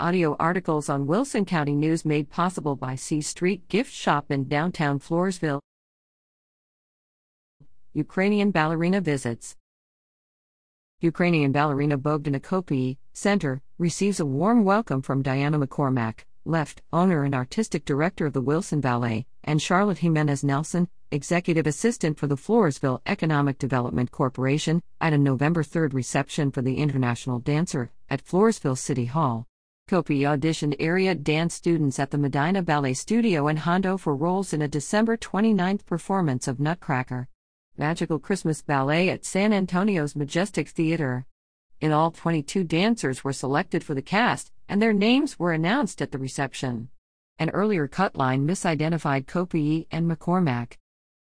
audio articles on Wilson County News made possible by C Street Gift Shop in downtown Floresville. Ukrainian ballerina visits. Ukrainian ballerina Bogdana Kopyi, Center, receives a warm welcome from Diana McCormack, Left, owner and artistic director of the Wilson Ballet, and Charlotte Jimenez Nelson, executive assistant for the Floresville Economic Development Corporation, at a November 3 reception for the International Dancer at Floresville City Hall. Kopyi auditioned area dance students at the Medina Ballet Studio in Hondo for roles in a December 29 performance of Nutcracker. Magical Christmas Ballet at San Antonio's Majestic Theater. In all, 22 dancers were selected for the cast, and their names were announced at the reception. An earlier cut line misidentified Kopyi and McCormack.